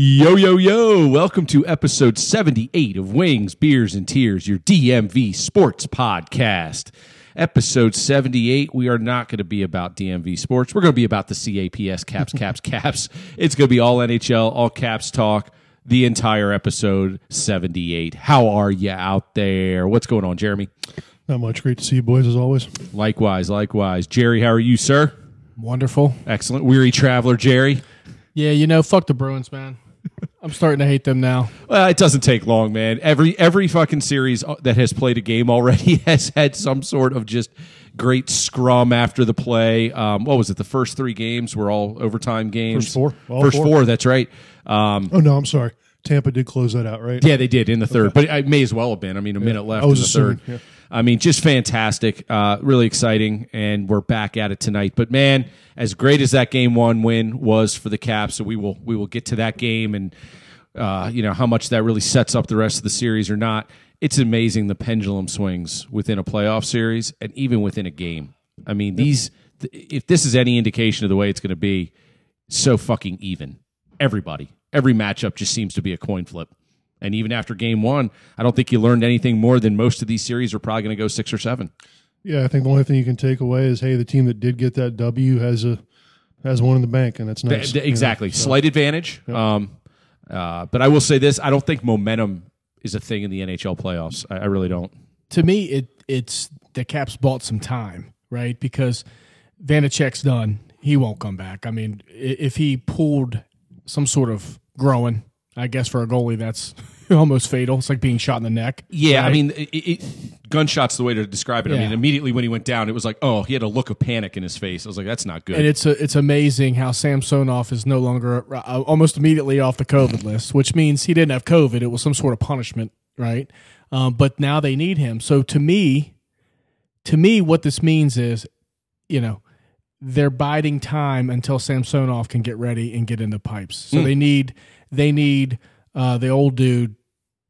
Yo, yo, yo. Welcome to episode 78 of Wings, Beers, and Tears, your DMV sports podcast. Episode 78, we are not going to be about DMV sports. We're going to be about the CAPS, caps, caps, caps. It's going to be all NHL, all caps talk, the entire episode 78. How are you out there? What's going on, Jeremy? Not much. Great to see you boys as always. Likewise, likewise. Jerry, how are you, sir? Wonderful. Excellent. Weary traveler, Jerry. Yeah, you know, fuck the Bruins, man. I'm starting to hate them now. Well, it doesn't take long, man. Every every fucking series that has played a game already has had some sort of just great scrum after the play. Um, what was it? The first three games were all overtime games. First four. All First four. four. That's right. Um, Oh no, I'm sorry. Tampa did close that out, right? yeah, they did in the third, but it may as well have been. I mean, a minute left I was in the assuming, third. yeah. I mean, just fantastic, uh, really exciting, and we're back at it tonight. But man, as great as that game one win was for the Caps, so we will we will get to that game and uh, you know how much that really sets up the rest of the series or not. It's amazing the pendulum swings within a playoff series and even within a game. I mean, these if this is any indication of the way it's going to be, so fucking even. Everybody, every matchup just seems to be a coin flip. And even after game one, I don't think you learned anything more than most of these series are probably going to go six or seven. Yeah, I think the only thing you can take away is, hey, the team that did get that W has a has one in the bank, and that's Th- nice. th- exactly. Slight advantage. Um, uh, but I will say this I don't think momentum is a thing in the NHL playoffs. I, I really don't. To me, it it's the Caps bought some time, right? Because Vanecek's done. He won't come back. I mean, if he pulled some sort of growing, I guess for a goalie, that's almost fatal. It's like being shot in the neck. Yeah, I mean, it, it, gunshot's the way to describe it. I mean, immediately when he went down, it was like, oh, he had a look of panic in his face. I was like, that's not good. And it's a, it's amazing how Samsonov is no longer uh, almost immediately off the COVID list, which means he didn't have COVID. It was some sort of punishment, right? Um, but now they need him. So to me, to me, what this means is, you know, they're biding time until Samsonov can get ready and get in the pipes. So they need they need uh, the old dude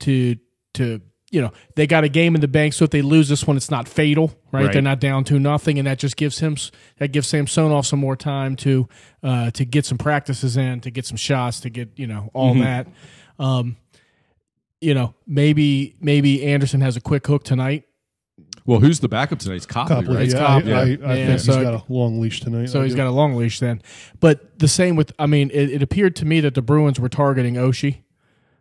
to to you know they got a game in the bank. So if they lose this one, it's not fatal, right? Right. They're not down to nothing, and that just gives him that gives Samsonov some more time to uh, to get some practices in, to get some shots, to get you know all that. Um, you know, maybe maybe Anderson has a quick hook tonight. Well, who's the backup tonight? It's Copley, Copley, right? yeah, Copley. I, I, I Yeah, think he's got a long leash tonight. So I he's do. got a long leash then. But the same with, I mean, it, it appeared to me that the Bruins were targeting Oshie.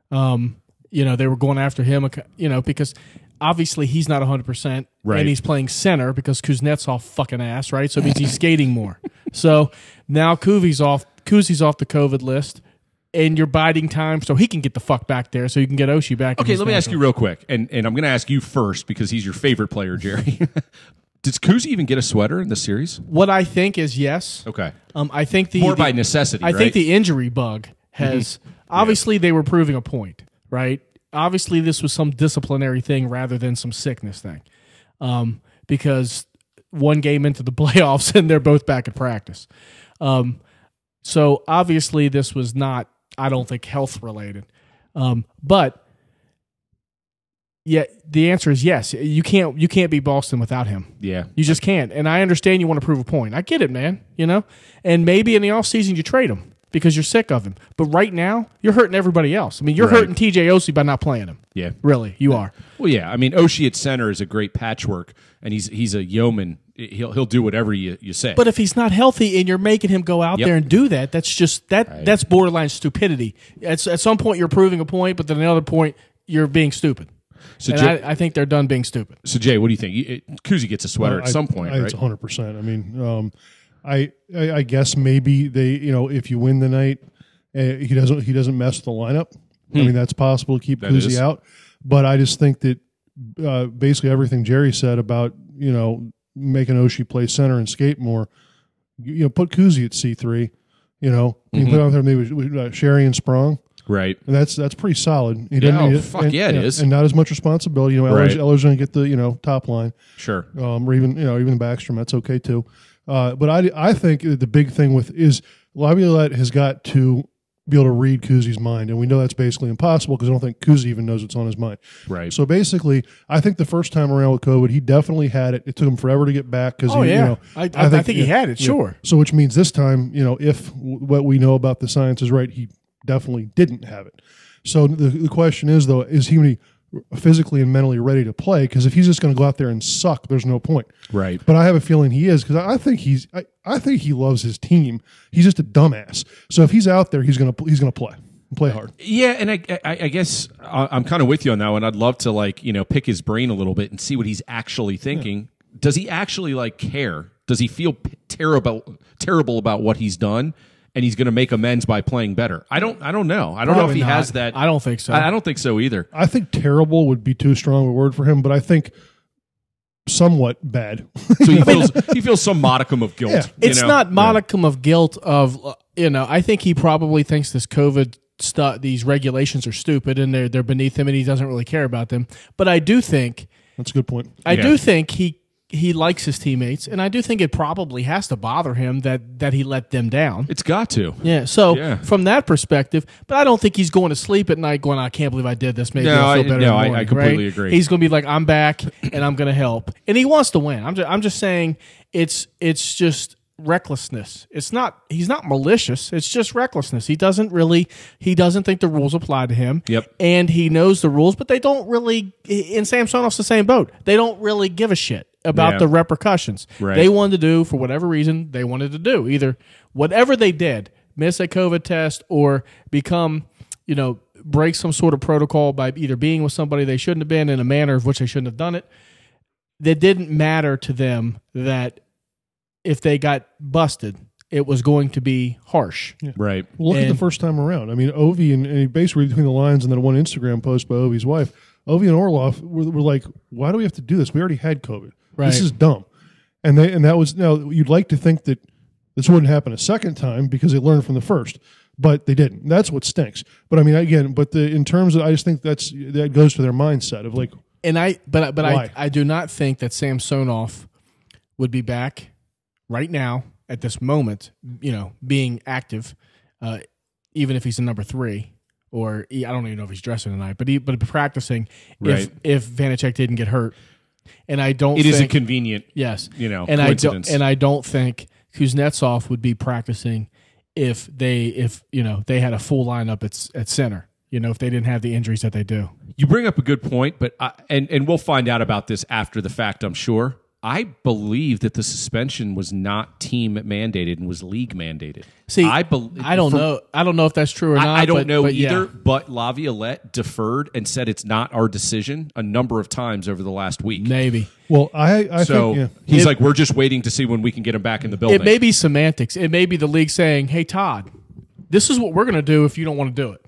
Um, you know, they were going after him, you know, because obviously he's not 100%. Right. And he's playing center because Kuznetsov fucking ass, right? So it means he's skating more. So now Kuvi's off, Kuzi's off the COVID list. And you're biding time so he can get the fuck back there so you can get Oshie back. Okay, let me ask you real quick, and, and I'm going to ask you first because he's your favorite player, Jerry. Does Kuzi even get a sweater in the series? What I think is yes. Okay. Um, I think the More the- by necessity, I right? think the injury bug has obviously they were proving a point, right? Obviously, this was some disciplinary thing rather than some sickness thing, um, because one game into the playoffs and they're both back at practice. Um, so obviously, this was not, I don't think, health related, um, but. Yeah, the answer is yes. You can't you can't beat Boston without him. yeah. You just can't. And I understand you want to prove a point. I get it, man. You know? And maybe in the offseason you trade him because you're sick of him. But right now, you're hurting everybody else. I mean, you're Right. hurting TJ Oshie by not playing him. Yeah. Really, you are. Well, yeah. I mean, Oshie at center is a great patchwork, and he's he's a yeoman. He'll he'll do whatever you, you say. But if he's not healthy and you're making him go out Yep. there and do that, that's just that that's borderline stupidity. At, at some point you're proving a point, but then another point you're being stupid. so, And Jay, I, I think they're done being stupid. so Jay, what do you think? It- Kuzi gets a sweater at I- some point, I, right? It's 100. percent I mean, um, I, I I guess maybe they, you know, if you win the night, uh, he doesn't he doesn't mess with the lineup. I mean, that's possible to keep Hmm. That is. Kuzi out. But I just think that uh, basically everything Jerry said about you know making Oshie play center and skate more, you, you know, put Kuzi at C three. You know, you Mm-hmm. put out there maybe with, uh, Sheary and Sprong. right. And that's that's pretty solid. He Yeah, oh, fuck and, yeah, it and- is. and not as much responsibility. You know, Eller's, Right. Eller's going to get the you know top line Sure. um, or even you know even Backstrom. That's okay too. Uh, but I I think the big thing with is Laviolette has got to be able to read Kuzi's mind, and we know that's basically impossible because I don't think Kuzi even knows what's on his mind. Right. So basically, I think the first time around with COVID, he definitely had it. It took him forever to get back because Oh, he, yeah. you know, I- I- I think he had it, sure. So which means this time, you know, if w- what we know about the science is right, he definitely didn't have it. So the, the question is though, is he gonna be physically and mentally ready to play? Because if he's just going to go out there and suck, there's no point. Right. But I have a feeling he is because I think he's I, I think he loves his team. He's just a dumbass. So if he's out there, he's gonna he's gonna play play hard. Yeah, and I, I, I guess I- I'm kind of with you on that one. I'd love to like you know pick his brain a little bit and see what he's actually thinking. Does he actually like care? Does he feel terrible terrible about what he's done? And he's going to make amends by playing better. I don't. I don't know. I don't know if Probably he not. has that. I don't think so. I, I don't think so either. I think terrible would be too strong a word for him, but I think somewhat bad. So he feels he feels some modicum of guilt. Yeah. you it's know? not modicum of guilt of uh, you know i think he probably thinks this covid stuff these regulations are stupid and they're they're beneath him and he doesn't really care about them but i do think That's a good point. i Yeah. do think he he likes his teammates and i do think it probably has to bother him that that he let them down It's got to. yeah so Yeah. from that perspective but i don't think he's going to sleep at night going i can't believe i did this maybe No, i'll feel I- better no, in the I- I morning," completely right? agree. he's going to be like i'm back and i'm going to help and he wants to win i'm just, I'm just saying it's it's just recklessness it's not he's not malicious it's just recklessness he doesn't really he doesn't think the rules apply to him Yep. and he knows the rules but they don't really in samsonov's the same boat they don't really give a shit about Yeah. the repercussions Right. they wanted to do for whatever reason they wanted to do either whatever they did miss a covid test or become you know break some sort of protocol by either being with somebody they shouldn't have been in a manner of which they shouldn't have done it that didn't matter to them that if they got busted it was going to be harsh Right. Well, look at the first time around. I mean, Ovi and, and basically between the lines and then one Instagram post by Ovi's wife, Ovi and Orlov were, were like, "Why do we have to do this? We already had COVID. Right. This is dumb." And they and that was now you'd like to think that this wouldn't happen a second time because they learned from the first, but they didn't. That's what stinks. But I mean, again, but the in terms of I just think that's that goes to their mindset of like, and I but but Why? I I do not think that Samsonov would be back right now at this moment, you know, being active, uh, even if he's a number three, or he, I don't even know if he's dressing tonight, but he but practicing Right. if if Vanecek didn't get hurt, and I don't. It is think, inconvenient. yes, you know, and I don't and I don't think Kuznetsov would be practicing if they if you know they had a full lineup at at center. You know, if they didn't have the injuries that they do. You bring up a good point, but I, and and we'll find out about this after the fact. I'm sure. I believe that the suspension was not team mandated and was league mandated. See, I bel I don't for- know. I don't know if that's true or not. I, I don't but- know but either, yeah. but Laviolette deferred and said it's not our decision a number of times over the last week. Maybe well, I I so think yeah. he's It- like, we're just waiting to see when we can get him back in the building. it may be semantics. It may be the league saying, "Hey, Todd, this is what we're going to do if you don't want to do it."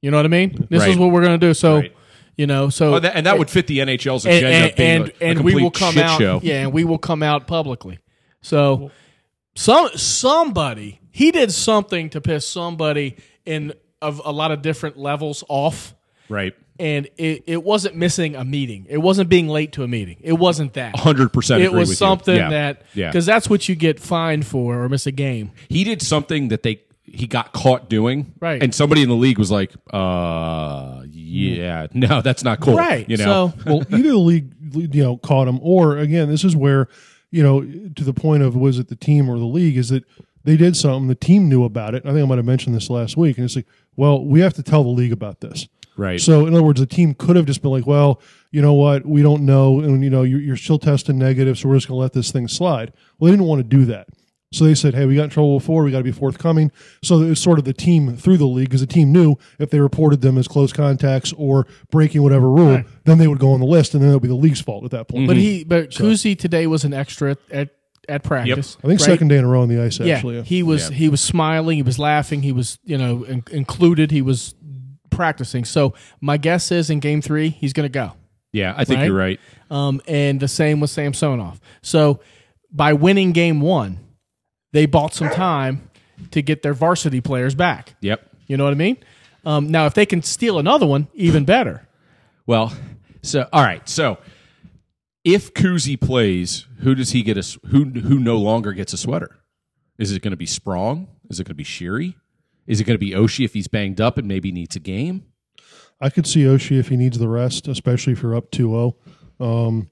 You know what I mean? This is what we're going to do. So, Right. You know, so Oh, that, and that would fit the NHL's agenda and of being and, a, a we complete will come shit out. show. Yeah, and we will come out publicly. So, some somebody he did something to piss somebody in of a lot of different levels off. Right. and it, it wasn't missing a meeting. It wasn't being late to a meeting. It wasn't that. 100% It was with you. something Yeah. that Yeah. because that's what you get fined for or miss a game. he did something that they he got caught doing Right. and somebody in the league was like uh yeah no that's not cool Right. you know So well, either the league, you know, caught him, or again, this is where, you know, to the point of was it the team or the league is that they did something, the team knew about it. I think I might have mentioned this last week, and it's like, well, we have to tell the league about this. right So, in other words, the team could have just been like, well, you know what, we don't know, and you know, you're, you're still testing negative, so we're just going to let this thing slide. Well, they didn't want to do that. So they said, hey, we got in trouble before, we got to be forthcoming. So it was sort of the team through the league because the team knew if they reported them as close contacts or breaking whatever rule, then they would go on the list, and then it would be the league's fault at that point. but he but Kuzi today was an extra at at practice. I think right? second day in a row on the ice, Yeah, actually. Yeah. he was Yeah. he was smiling. He was laughing. He was you know in, included. He was practicing. So my guess is in game three he's going to go. yeah i think Right? you're right Um, and the same with Samsonov. So by winning game one, they bought some time to get their varsity players back. yep You know what I mean? Um, now, if they can steal another one, even better. well so all right so if Kuzi plays who does he get a who who no longer gets a sweater is it going to be Sprong is it going to be Sheary is it going to be Oshie if he's banged up and maybe needs a game I could see Oshie if he needs the rest, especially if you're up 2 0. Um, other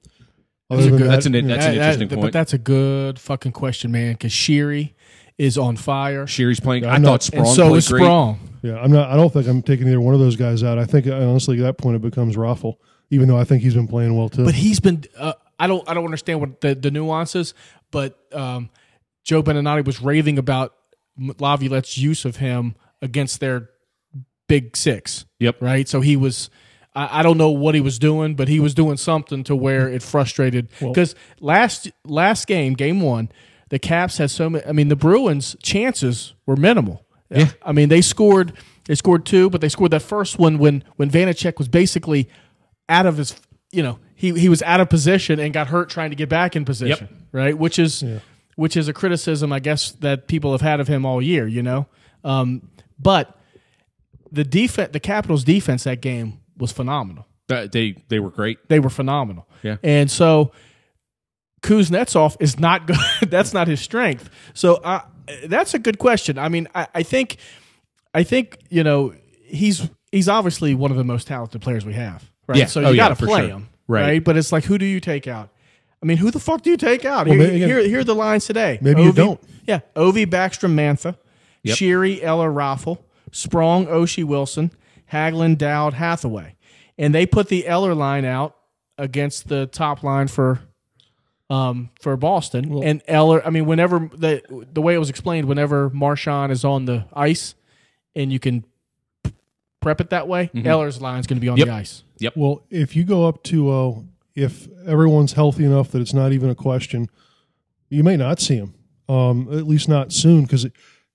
That's a good- that, that's an you know, that's an That- that- interesting But that's a good fucking question, man. Because Sheary is on fire. Sheary's playing. I I'm thought not- Sprong and so played is great. Sprong. Yeah, I'm not. I don't think I'm taking either one of those guys out. I think honestly, at that point, it becomes Raffl. Even though I think he's been playing well too. But he's been. Uh, I don't. I don't understand what the, the nuances. But um, Joe Beninati was raving about Laviolette's use of him against their big six. Yep. Right. So he was. I, I don't know what he was doing, but he was doing something to where it frustrated. Because last last game, game one, the Caps had so many. I mean, the Bruins' chances were minimal. Yeah. I mean, they scored. They scored two, but they scored that first one when when Vanecek was basically out of his. You know, he he was out of position and got hurt trying to get back in position. Right, which is which is a criticism, I guess, that people have had of him all year. You know, um, but the defense, the Capitals' defense that game was phenomenal. That- They they were great. They were phenomenal. Yeah. And so Kuznetsov is not good. that's not his strength. So uh, that's a good question. I mean, I, I think, I think you know he's he's obviously one of the most talented players we have. Right. Yeah. So Oh, you yeah, got to for play sure. him. Right. But it's like, who do you take out? I mean, who the fuck do you take out? Well, here, maybe- here, here are the lines today. Maybe you don't. Yeah. Ovi, Backstrom, Mantha, Yep. Sheary, Eller, Raffl, Sprong, Oshie, Wilson, Hagelin, Dowd, Hathaway. And they put the Eller line out against the top line for um, for Boston. and Eller, I mean, whenever the the way it was explained, whenever Marchand is on the ice and you can prep it that way, Eller's line is going to be on Yep. the ice. Yep. Well, if you go up 2-0, if everyone's healthy enough that it's not even a question, you may not see him. Um, at least not soon, because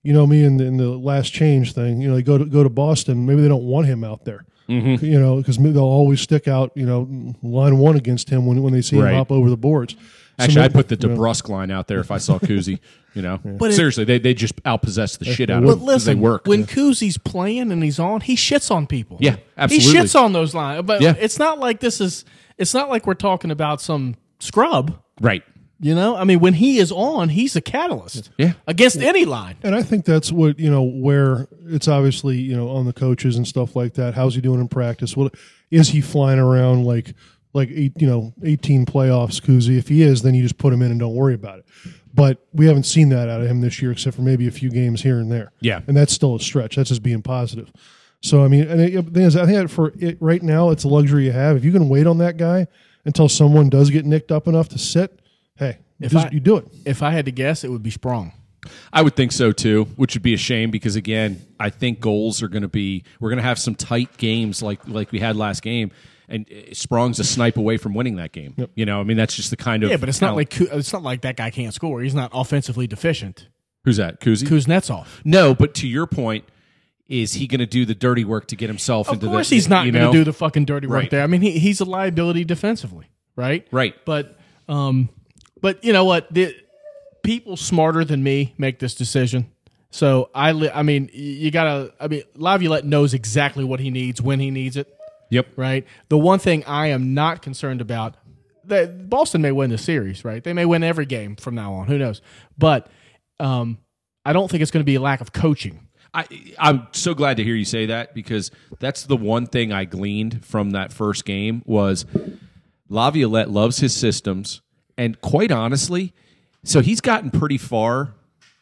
you know me in the, in the last change thing. You know, they go to go to Boston. Maybe they don't want him out there. Mm-hmm. You know, because they'll always stick out. You know, line one against him when when they see Right. him hop over the boards. So Actually, I'd put the you know, DeBrusk line out there if I saw Kuzi. You know, But it- seriously, they they just outpossess the shit out of But him 'cause they work. when Kuzi's playing and he's on, he shits on people. Yeah, absolutely. He shits on those lines. But Yeah. it's not like this is. It's not like we're talking about some scrub. right. You know, I mean, when he is on, he's a catalyst. Yeah. against any line. And I think that's what you know where it's obviously you know on the coaches and stuff like that. How's he doing in practice? What is he flying around like like eight you know eighteen playoffs? Kuzi. If he is, then you just put him in and don't worry about it. But we haven't seen that out of him this year, except for maybe a few games here and there. Yeah. and that's still a stretch. That's just being positive. So I mean, and it, the thing is, I think that for it right now, it's a luxury you have. If you can wait on that guy until someone does get nicked up enough to sit, hey, If just, I- you do it. If I had to guess, it would be Sprong. I would think so too, which would be a shame because again, I think goals are going to be we're going to have some tight games like like we had last game, and uh, Sprong's a snipe away from winning that game. You know, I mean that's just the kind of Yeah, but it's not like it's not like that guy can't score. He's not offensively deficient. who's that Kuzi? Kuznetsov. No, but to your point, is he going to do the dirty work to get himself Of into Of course, the? he's not going to do the fucking dirty work Right. there. I mean, he, he's a liability defensively, right? right. But um, but you know what? The people smarter than me make this decision. So I, li- I mean, you gotta. I mean, Laviolette knows exactly what he needs when he needs it, Yep. right? The one thing I am not concerned about that Boston may win the series, right? They may win every game from now on. Who knows? But um, I don't think it's going to be a lack of coaching. I, I'm so glad to hear you say that because that's the one thing I gleaned from that first game was Laviolette loves his systems, and quite honestly, so he's gotten pretty far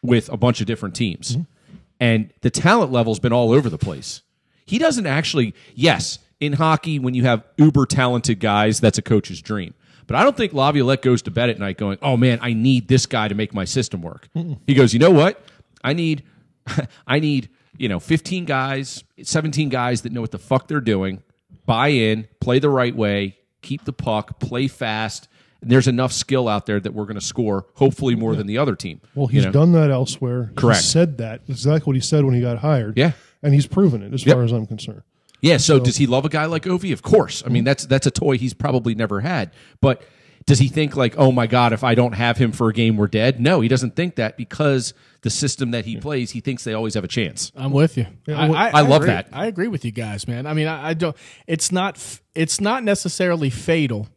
with a bunch of different teams, mm-hmm. and the talent level's been all over the place. He doesn't actually, yes, in hockey when you have uber talented guys, that's a coach's dream. But I don't think Laviolette goes to bed at night going, "Oh man, I need this guy to make my system work." He goes, "You know what? I need I need, you know, 15 guys, 17 guys that know what the fuck they're doing, buy in, play the right way, keep the puck, play fast. And there's enough skill out there that we're going to score, hopefully more than the other team. Well, you he's know? done that elsewhere. Correct. He said that. Exactly what he said when he got hired. Yeah. And he's proven it as Yep. far as I'm concerned. Yeah. So, does he love a guy like Ovi? Of course. I mean, that's that's a toy he's probably never had. But does he think like, oh my god, if I don't have him for a game, we're dead? No, he doesn't think that because the system that he plays, he thinks they always have a chance. I'm with you. I, well, I love agree. that. I agree with you guys, man. I mean, I, I don't. It's not. It's not necessarily fatal.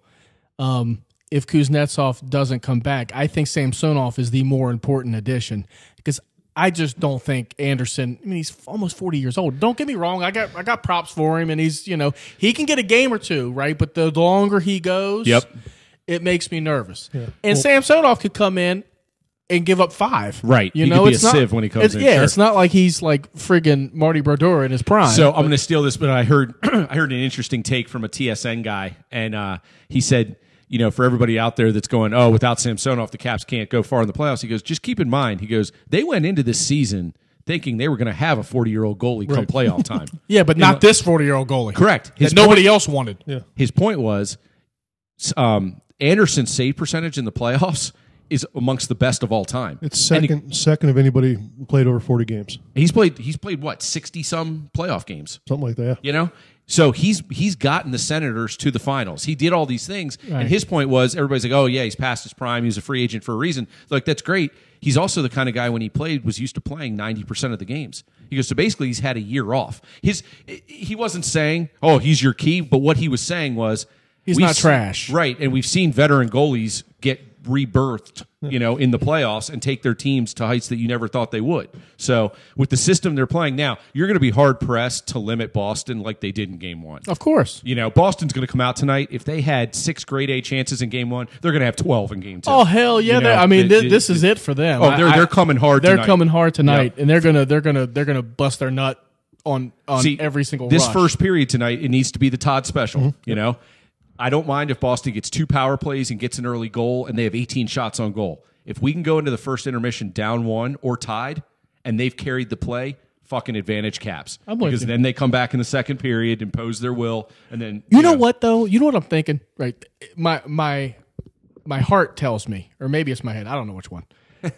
Um, if Kuznetsov doesn't come back, I think Samsonov is the more important addition because I just don't think Anderson. I mean, he's almost forty years old. Don't get me wrong. I got I got props for him, and he's you know he can get a game or two, right? But the longer he goes, Yep. it makes me nervous. And Samsonov could come in and give up five. Right. You He know, could be it's a not, sieve when he comes it's- in, Yeah, sure. it's not like he's like friggin' Marty Brodeur in his prime. So I'm going to steal this, but I heard I heard an interesting take from a TSN guy, and uh, he said, you know, for everybody out there that's going, oh, without Samsonov, the Caps can't go far in the playoffs. He goes, just keep in mind, he goes, they went into this season thinking they were going to have a 40 year old goalie come playoff time. yeah, but not this forty year old goalie. Correct. His That nobody else wanted. Yeah. His point was, um, Anderson's save percentage in the playoffs is amongst the best of all time. It's And he- second second of anybody played over forty games, he's played. He's played what sixty some playoff games. something like that. You know, so he's he's gotten the Senators to the finals. He did all these things, and his point was everybody's like, "Oh yeah, he's past his prime. He was a free agent for a reason." Like that's great. He's also the kind of guy when he played was used to playing ninety percent of the games. He goes, so basically, he's had a year off. His he wasn't saying, "Oh, he's your key," but what he was saying was, He's we've not se- trash. right? And we've seen veteran goalies get rebirthed, you know, in the playoffs and take their teams to heights that you never thought they would. So with the system they're playing now, you're going to be hard pressed to limit Boston like they did in Game One. Of course. You know, Boston's going to come out tonight. If they had six grade A chances in Game One, they're going to have twelve in Game Two. Oh hell yeah! You know, I mean, this is it for them. Oh, they're I- they're coming hard. They're tonight. coming hard tonight, Yep. and they're gonna they're gonna they're gonna bust their nut on on See, every single this rush. first period tonight. It needs to be the Todd special. Mm-hmm. You know, I don't mind if Boston gets two power plays and gets an early goal, and they have 18 shots on goal. If we can go into the first intermission down one or tied, and they've carried the play. Fucking advantage caps I'm because you. then they come back in the second period, impose their will, and then You know what though? You know what I'm thinking? Right. My my my heart tells me, or maybe it's my head. I don't know which one.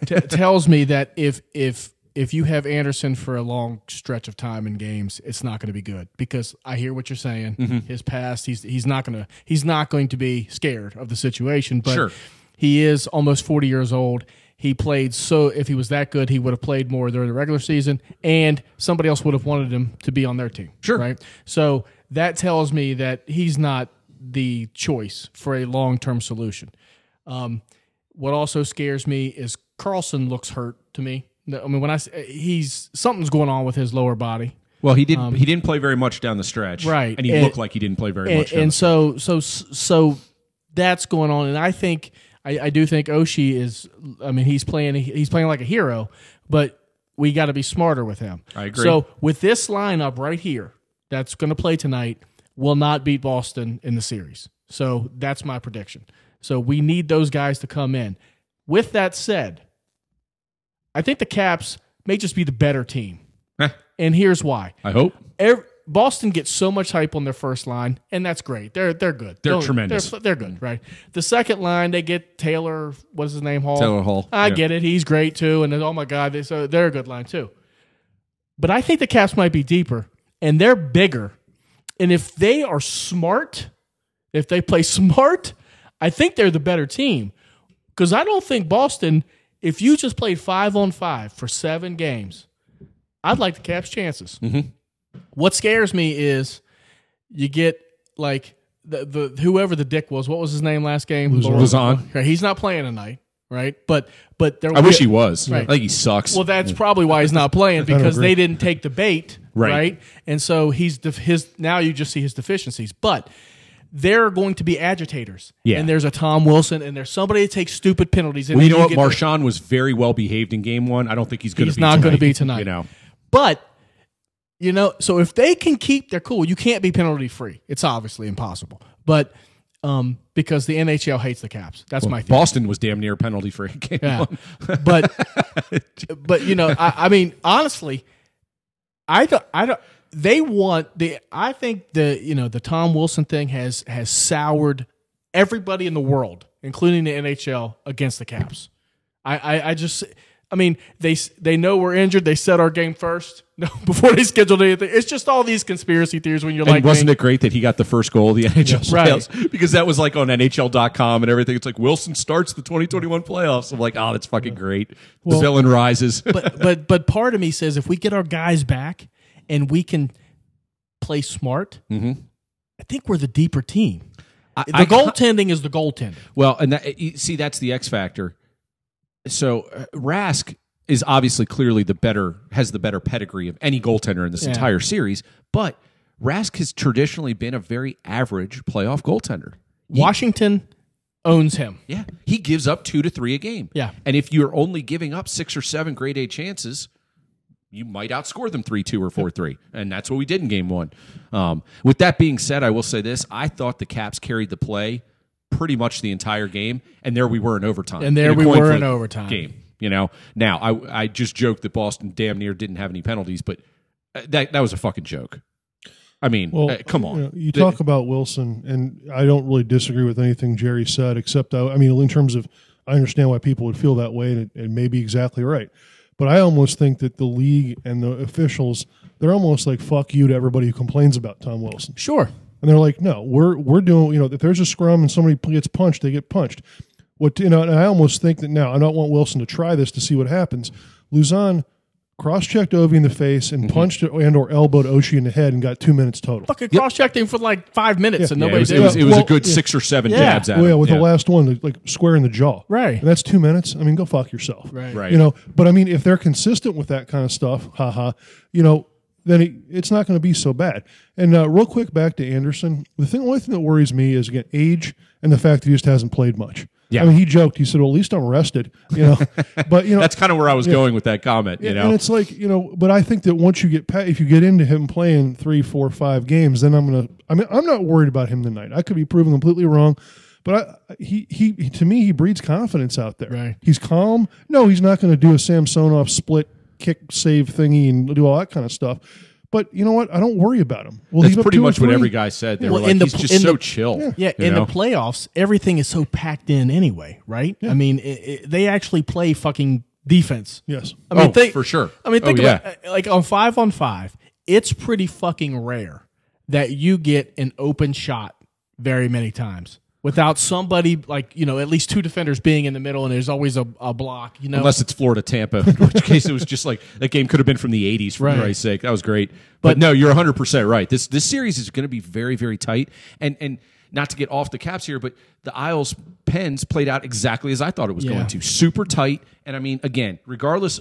T- tells me that if if if you have Anderson for a long stretch of time in games, it's not going to be good because I hear what you're saying. Mm-hmm. His past, he's he's not going to he's not going to be scared of the situation. But Sure. he is almost 40 years old. He played so if he was that good, he would have played more during the regular season, and somebody else would have wanted him to be on their team. Sure. right? So that tells me that he's not the choice for a long term solution. Um, what also scares me is Carlson looks hurt to me. I mean, when I s- he's something's going on with his lower body, Well, he didn't. he didn't play very much down the stretch, Um, Right. And he And- looked like he didn't play very and, much. down and so so so that's going on. And I think I, I do think Oshie is. I mean, he's playing he's playing like a hero, but we got to be smarter with him. I agree. So with this lineup right here, that's going to play tonight, will not beat Boston in the series. So that's my prediction. So we need those guys to come in. With that said, I think the Caps may just be the better team, Eh, and here's why. I hope. Ev- Boston gets so much hype on their first line, and that's great. They're they're good. They're tremendous. They're, they're good, right? The second line, they get Taylor. What's his name? Hall. Taylor Hall, I yeah. get it. He's great too. And then, oh my god, they, so they're a good line too. But I think the Caps might be deeper, and they're bigger. And if they are smart, if they play smart, I think they're the better team. Because I don't think Boston. If you just played five on five for seven games, I'd like the Caps' chances. Mm-hmm. What scares me is you get like the, the whoever the dick was. What was his name last game? Luzon. Lord- Luzon. Okay, he's not playing tonight, right? But but there. I wish he was. Right. I think he sucks. Well, that's probably why he's not playing because they didn't take the bait, Right. right? And so he's def- his now you just see his deficiencies, but. They're going to be agitators, Yeah. And there's a Tom Wilson, and there's somebody that takes stupid penalties. And Well, you know what? get the- Marchand was very well behaved in game one. I don't think he's going to be. He's be not gonna be tonight. You know, But you know, so if they can keep their cool, you can't be penalty free. It's obviously impossible. But um, because the NHL hates the Caps, that's my theory. Boston was damn near penalty free game Yeah, one. but but you know, I, I mean, honestly, I don't, I don't. They want the. I think the you know the Tom Wilson thing has has soured everybody in the world, including the NHL, against the Caps. I I, I just. I mean, they they know we're injured. They set our game first no, before they scheduled anything. It's just all these conspiracy theories when you're And like, wasn't it great that he got the first goal of the NHL Right. playoffs? Because that was like on NHL.com and everything. It's like Wilson starts the 2021 playoffs. I'm like, oh, that's fucking great. The villain rises. but but but part of me says if we get our guys back and we can play smart, I think we're the deeper team. the Mm-hmm. I- goaltending is the goaltending. Well, and that, see, that's the X factor. So uh, Rask is obviously clearly the better, has the better pedigree of any goaltender in this Yeah. entire series. But Rask has traditionally been a very average playoff goaltender. Washington owns him. Yeah, he gives up two to three a game. Yeah. and if you're only giving up six or seven grade A chances, you might outscore them three two or four three, and that's what we did in game one. Um, with that being said, I will say this: I thought the Caps carried the play pretty much the entire game, and there we were in overtime. And there we were in overtime. game. You know, now I I just joked that Boston damn near didn't have any penalties, but uh, that that was a fucking joke. I mean, Well, uh, come on. You, know, you The- talk about Wilson, and I don't really disagree with anything Jerry said, except I, I mean, in terms of, I understand why people would feel that way, and it, it may be exactly right. But I almost think that the league and the officials, they're almost like fuck you to everybody who complains about Tom Wilson. Sure. And they're like, no, we're we're doing, you know, if there's a scrum and somebody gets punched, they get punched. What you know, and I almost think that now I don't want Wilson to try this to see what happens. Luzon cross-checked Ovi in the face and punched and or elbowed Oshie in the head and got two minutes total. Fucking cross checked him for like five minutes and yeah, it nobody was, did it was, it. it was Well, a good yeah. six or seven Yeah. jabs at Well, yeah, him. with Yeah. the last one, like square in the jaw. Right. And that's two minutes. I mean, go fuck yourself. Right. Right. You know, but I mean, if they're consistent with that kind of stuff, haha, you know, then it, it's not going to be so bad. And uh, real quick, back to Anderson. The thing, only thing that worries me is again age and the fact that he just hasn't played much. Yeah. I mean, he joked. He said, "Well, at least I'm rested." You know, but you know, That's kind of where I was going with that comment. You and know, it's like you know, but I think that once you get if you get into him playing three, four, five games, then I'm gonna. I mean, I'm not worried about him tonight. I could be proven completely wrong, but I, he he to me he breeds confidence out there. Right. He's calm. No, he's not going to do a Samsonov split kick save thingy and do all that kind of stuff. But you know what? I don't worry about him. Well, that's he's pretty much what every guy said. They Well, were like, in the he's just in so the- chill. Yeah, you in know? the playoffs, everything is so packed in anyway, right? I mean, it, it, they actually play fucking defense. Yes. I mean, Oh, think, for sure. I mean, think Oh, yeah. about uh, like on five on five, it's pretty fucking rare that you get an open shot very many times without somebody like you know at least two defenders being in the middle, and there's always a, a block. You know, Unless it's Florida Tampa, in which case it was just like that game could have been from the 80s, for Right. Christ's sake. That was great. But, no, you're 100% right. This this series is going to be very, very tight. And and not to get off the caps here, but the Isles Pens played out exactly as I thought it was Yeah. going to. Super tight. And I mean, again, regardless,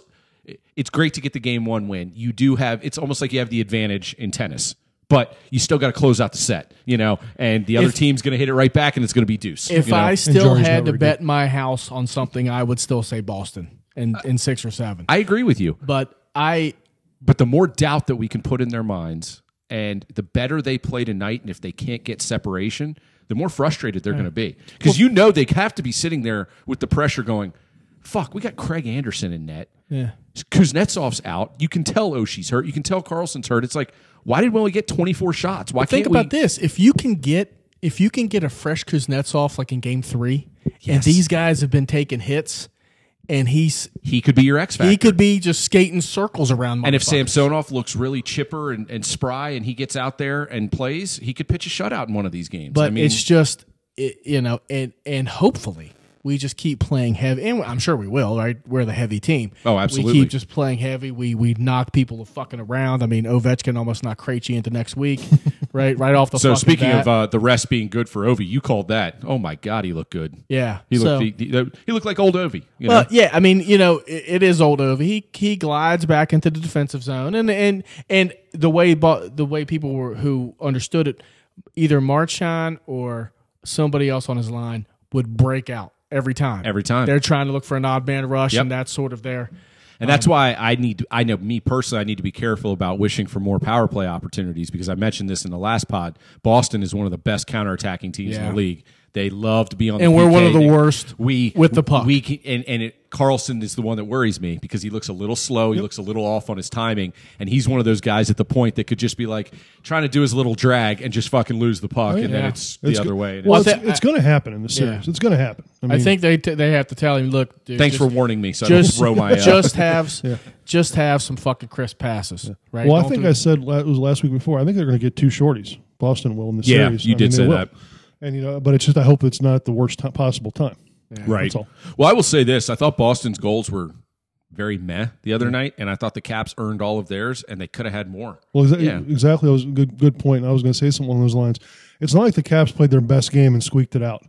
it's great to get the game one win. You do have, it's almost like you have the advantage in tennis. But you still got to close out the set, you know, and the other If- team's going to hit it right back, and it's going to be deuce. if you know? I still had to bet my house on something, I would still say Boston in in six or seven. I agree with you. but I But the more doubt that we can put in their minds, and the better they play tonight, and if they can't get separation, the more frustrated they're going to be. Because you know they have to be sitting there with the pressure going, fuck, we got Craig Anderson in net. yeah. Kuznetsov's out. You can tell Oshie's hurt. You can tell Carlson's hurt. It's like, why did we only get 24 shots? Why think can't about we? this: if you can get if you can get a fresh Kuznetsov like in Game Three, and these guys have been taking hits, and he's He could be your X factor. he could be just skating circles around. and if. Samsonov looks really chipper and, and spry and he gets out there and plays, he could pitch a shutout in one of these games. but I mean, it's just it, you know, and and hopefully we just keep playing heavy, and I'm sure we will. Right, we're the heavy team. Oh, absolutely. We keep just playing heavy. We we knock people the fucking around. I mean, Ovechkin almost knocked Krejci into next week, right? Right off the. So speaking bat. of uh, the rest being good for Ovi, you called that. Oh my God, he looked good. yeah, He so, looked he, he- he looked like old Ovi. You Well, know? yeah, I mean, you know, it, it is old over. He he glides back into the defensive zone, and and and the way the way people were who understood it, either Marchand or somebody else on his line would break out every time. Every time. they're trying to look for an odd man rush, Yep. and that's sort of their. And that's um, why I need. I know me personally. I need to be careful about wishing for more power play opportunities because I mentioned this in the last pod. Boston is one of the best counterattacking teams in the league. They love to be on, And we're one of the They- worst We with the puck. We can, and and it, Carlson is the one that worries me because he looks a little slow. He looks a little off on his timing, and he's one of those guys at the point that could just be like trying to do his little drag and just fucking lose the puck, and then Yeah. it's the It's other way. Well, Well, it's, it's going to happen in the series. Yeah. It's going to happen. I, mean, I think they t- they have to tell him, look, dude, Thanks just, for warning me, so I just don't throw my. Uh, just have just have some fucking crisp passes, right? Well, I Don't think do- I said it was last week before. I think they're going to get two shorties. Boston will in the Yeah, series. you I did mean, say that. And you know, but it's just I hope it's not the worst ti possible time. Right. That's all. Well, I will say this: I thought Boston's goals were very meh the other night, and I thought the Caps earned all of theirs, and they could have had more. Well, exa- Yeah. exactly. That was a good good point. I was going to say something along those lines. It's not like the Caps played their best game and squeaked it out.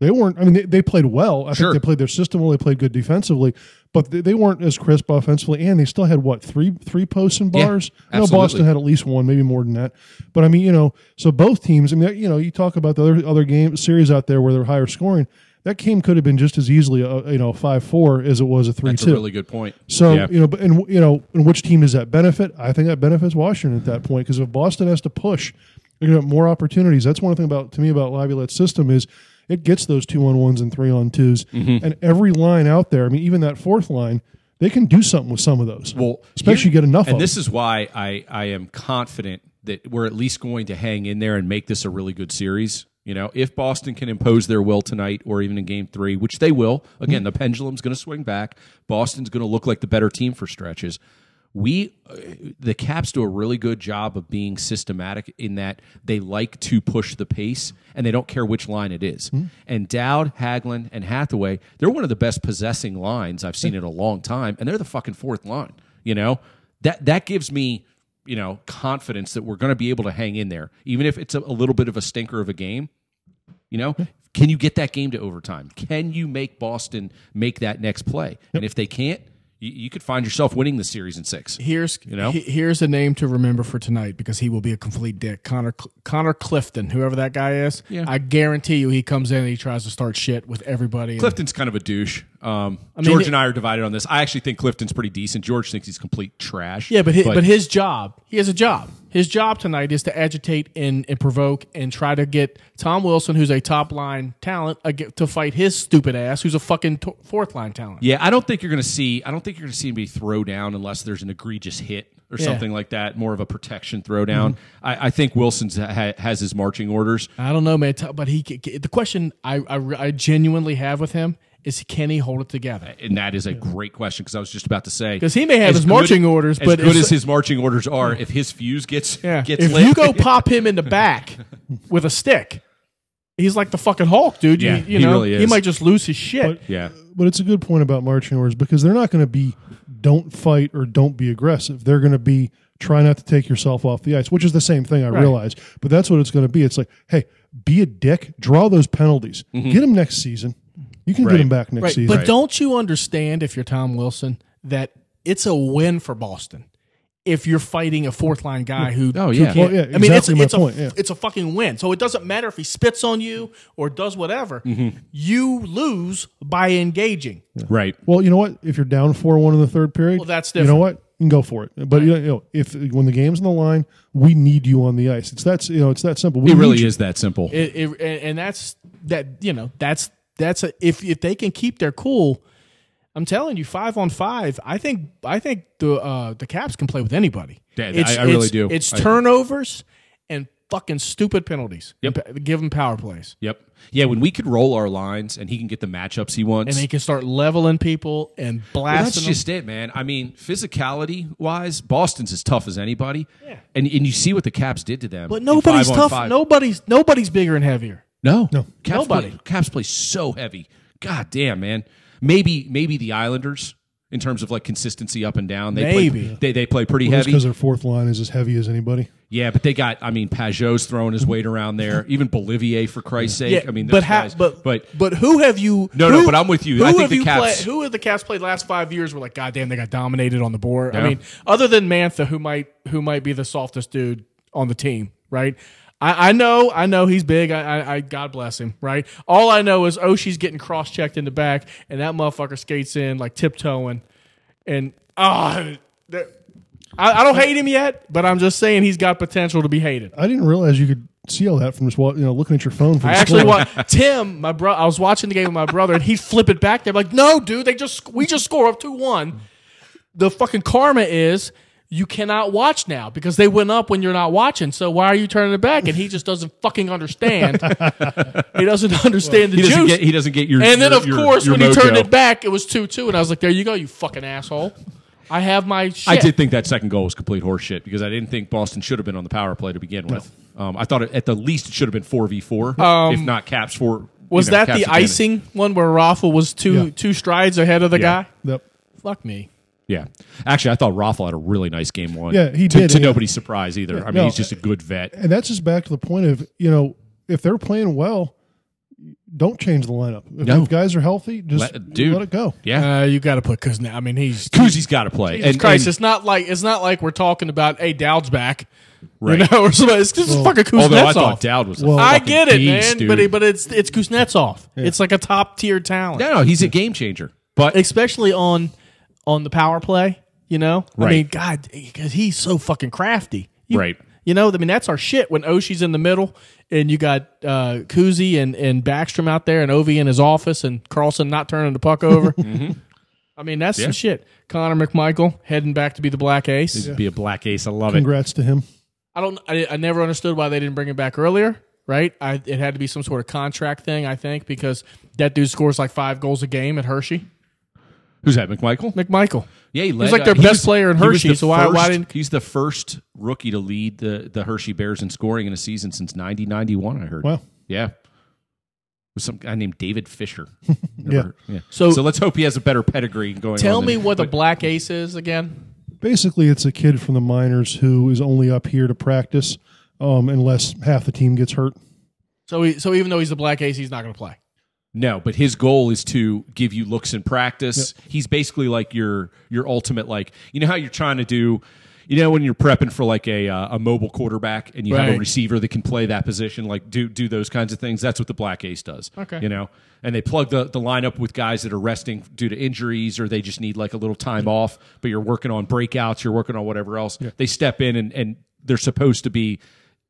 They weren't. I mean, they, they played well. I Sure. think they played their system well. They played good defensively, but they, they weren't as crisp offensively. And they still had what three three posts and Yeah, bars. I know. Boston had at least one, maybe more than that. But I mean, you know, so both teams. I mean, you know, you talk about the other other game series out there where they're higher scoring. That game could have been just as easily a you know five four as it was a three That's two. a really good point. So Yeah. you know, but and you know, and which team does that benefit? I think that benefits Washington at that point because if Boston has to push, they're going to have more opportunities. That's one thing about to me about Laviolette's system is it gets those two on ones and three on 2s Mm-hmm. and every line out there. I mean, even that fourth line, they can do something with some of those. Well, especially here- get enough And of this them. is why I I am confident that we're at least going to hang in there and make this a really good series. You know, if Boston can impose their will tonight or even in game three, which they will, again, the pendulum's going to swing back. Boston's going to look like the better team for stretches. We, uh, the Caps do a really good job of being systematic in that they like to push the pace and they don't care which line it is. And Dowd, Hagelin, and Hathaway, they're one of the best possessing lines I've seen in a long time, and they're the fucking fourth line. You know that that gives me you know confidence that we're going to be able to hang in there, even if it's a, a little bit of a stinker of a game. You know, can you get that game to overtime? Can you make Boston make that next play? And if they can't, you, you could find yourself winning the series in six. Here's You know? he- here's a name to remember for tonight because he will be a complete dick. Connor Connor Clifton, whoever that guy is. Yeah. I guarantee you, he comes in and he tries to start shit with everybody. and- Clifton's kind of a douche. Um, mean, George it- and I are divided on this. I actually think Clifton's pretty decent. George thinks he's complete trash. Yeah, but his, but, his job, he has a job. His job tonight is to agitate and, and provoke and try to get Tom Wilson, who's a top line talent, to fight his stupid ass, who's a fucking t- fourth line talent. Yeah, I don't think you're going to see. I don't think you're going to see be throw down unless there's an egregious hit or Yeah. something like that. More of a protection throwdown. I, I think Wilson's ha, has his marching orders. I don't know, man. But he, the question I, I, I genuinely have with him is, can he hold it together? And that is a great question because I was just about to say because he may have as his good- marching orders, as but good as his marching orders are, if his fuse gets Yeah. gets if lit, you go pop him in the back with a stick, he's like the fucking Hulk, dude. You- Yeah, you, he know, really he might just lose his shit. But- yeah, But it's a good point about marching orders because they're not going to be don't fight or don't be aggressive. They're going to be try not to take yourself off the ice, which is the same thing I realize. But that's what it's going to be. It's like, hey, be a dick, draw those penalties, mm-hmm. get them next season. You can Right. get them back next right. season. But don't you understand if you're Tom Wilson that it's a win for Boston if you're fighting a fourth line guy who Oh, who yeah. can't- Well, yeah, I mean it's exactly my it's point, a yeah. it's a fucking win. So it doesn't matter if he spits on you or does whatever. Mm-hmm. You lose by engaging. right. Well, you know what? If you're down four one in the third period, Well, that's You know different. what? You can go for it. But you know, if when the game's on the line, we need you on the ice. It's that you know, it's that simple. We It need really you. is that simple. It, it, and and that's that you know that's that's a, if if they can keep their cool. I'm telling you, five on five. I think I think the uh, the Caps can play with anybody. Yeah, I- I really it's- do. It's I- turnovers and fucking stupid penalties. Yep. Give them power plays, Yep. Yeah, when we could roll our lines and he can get the matchups he wants. and he can start leveling people and Well, blasting that's them. just it, man. I mean, physicality wise, Boston's as tough as anybody. Yeah. And and you see what the Caps did to them. but nobody's tough. Nobody's nobody's bigger and heavier. No, No. Caps Nobody. Play, Caps play so heavy. God damn, man. Maybe maybe the Islanders in terms of like consistency up and down. They Maybe. play, they they play pretty Just heavy. because their fourth line is as heavy as anybody. Yeah, but they got. I mean, Pageau's throwing his weight around there. Even Beauvillier, for Christ's sake. I mean, but those ha- guys. but but but who have you? No, who- no, but I'm with you. Who I think have the you Caps- play- who have the Caps played last five years? Were like, God damn, they got dominated on the board. I mean, other than Mantha, who might who might be the softest dude on the team, right? I, I know, I know he's big. I, I, I, God bless him, right? All I know is Oshie's getting cross checked in the back, and that motherfucker skates in like tiptoeing, and ah, I, I don't hate him yet, but I'm just saying he's got potential to be hated. I didn't realize you could see all that from just you know looking at your phone. I actually scoring. wa Tim, my bro. I was watching the game with my brother, and he'd flip it back there, like, "No, dude, they just we just score up two one." The fucking karma is you cannot watch now because they went up when you're not watching. So why are you turning it back? And he just doesn't fucking understand. he doesn't understand the he doesn't juice. get he doesn't get your. and then your- of your- course your when he turned it back, it was two two, and I was like, "There you go, you fucking asshole." I have my shit. I did think that second goal was complete horseshit because I didn't think Boston should have been on the power play to begin with. Um, I thought it, at the least it should have been four v four, if not Caps four. Was you know, that Caps the advantage. icing one where Raffl was two Yeah. two strides ahead of the Yeah. guy? Yep. Fuck me. Yeah, actually, I thought Raffl had a really nice game one. Yeah, he to, did, To yeah. nobody's surprise either. I mean, no, he's just a good vet. And that's just back to the point of you know if they're playing well, don't change the lineup. If, No. if guys are healthy, just Let- dude. let it go. Yeah, Uh, you got to put Kuzna. I mean, he's Kuzi's got to play. Jesus and, Christ. and- it's not like it's not like we're talking about hey Dowd's back, Right. You know, or somebody. It's just fucking although I Kuznetsov. thought Dowd was, a Well- I get it, beast, man, dude. but it, but it's it's Kuznetsov. It's like a top tier talent, no, no, he's a game changer. But especially on on the power play. You know, right. I mean, God, because he's so fucking crafty. You- Right. You know, I mean, that's our shit. When Oshie's in the middle, and you got uh, Kuzi and and Backstrom out there, and Ovi in his office, and Carlson not turning the puck over. I mean, that's Yeah. some shit. Connor McMichael heading back to be the Black Ace. It'd be a black ace. I love it. Congrats to him. I don't. I, I never understood why they didn't bring him back earlier. Right? I, it had to be some sort of contract thing. I think because that dude scores like five goals a game at Hershey. Who's that? McMichael? McMichael. Yeah, he led, like their he best player in Hershey, so why- why didn't- he's the first rookie to lead the the Hershey Bears in scoring in a season since 1991, I heard. Wow. Yeah. With some guy named David Fisher. Yeah. Yeah. So- So, let's hope he has a better pedigree going on. Tell me than- what the Black Ace is again. Basically, it's a kid from the minors who is only up here to practice um, unless half the team gets hurt. So he, so even though he's the Black Ace, he's not going to play. No, but his goal is to give you looks in practice. He's basically like your your ultimate like you know how you're trying to do you know when you're prepping for like a uh, a mobile quarterback and you have a receiver that can play that position like do do those kinds of things. That's what the Black Ace does. Okay. You know, and they plug the the lineup with guys that are resting due to injuries or they just need like a little time off, but you're working on breakouts, you're working on whatever else. They step in and and they're supposed to be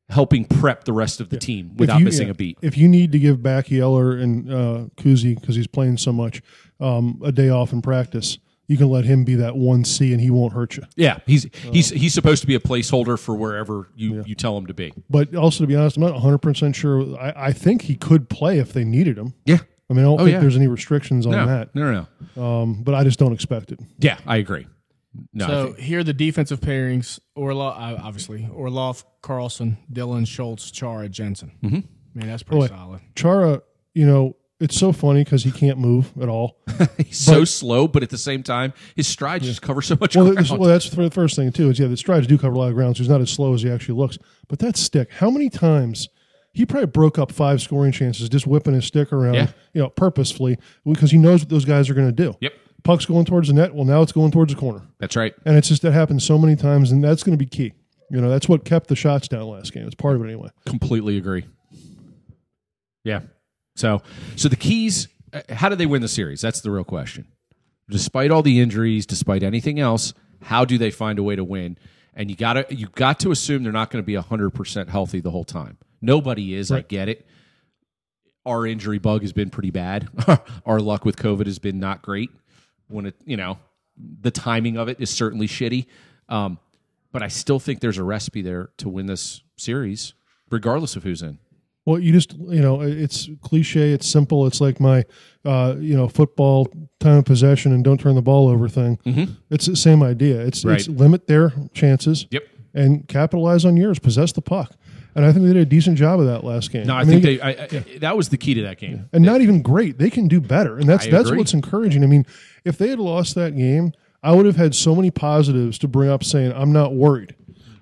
helping prep the rest of the team without you- missing yeah, a beat. If you need to give back Yeller and uh, Kuzi because he's playing so much um, a day off in practice, you can let him be that one C and he won't hurt you. Yeah, he's he's he's supposed to be a placeholder for wherever you, you tell him to be. But also, to be honest, I'm not 100 percent sure. I, I think he could play if they needed him. Yeah. I mean, I don't Oh, think yeah. there's any restrictions on No, that. no, no, no. Um, but I just don't expect it. Yeah, I agree. No, So think- here are the defensive pairings: Orlov, uh, obviously Orlov, Carlson, Dillon Schultz, Chara, Jensen. Mm-hmm. I mean, that's pretty Boy. solid. Chara, you know, it's so funny because he can't move at all. he's so slow, but at the same time, his strides just cover so much Well, ground. that's, well, that's for the first thing too. Is yeah, the strides do cover a lot of ground, so he's not as slow as he actually looks. But that stick, how many times he probably broke up five scoring chances just whipping his stick around, Yeah. you know, purposefully because he knows what those guys are going to do. Yep. Puck's going towards the net. Well, now it's going towards the corner, That's right. and it's just that happens so many times, and that's going to be key. You know, that's what kept the shots down last game. It's part of it anyway. Completely agree. Yeah. So, so the keys. uh, How do they win the series? That's the real question. Despite all the injuries, despite anything else, how do they find a way to win? And you got to you got to assume they're not going to be hundred percent healthy the whole time. Nobody is. I get it. Our injury bug has been pretty bad. Our luck with COVID has been not great. When it, you know, the timing of it is certainly shitty. Um, but I still think there's a recipe there to win this series, regardless of who's in. Well, you just you know, it's cliche. It's simple. It's like my uh, you know football time of possession and don't turn the ball over thing. It's the same idea. It's, it's limit their chances. Yep. and capitalize on yours. Possess the puck, and I think they did a decent job of that last game. No, I, mean, think they. I, I, That was the key to that game. and not even great. They can do better, and that's that's what's encouraging. I mean, if they had lost that game, I would have had so many positives to bring up, saying I'm not worried.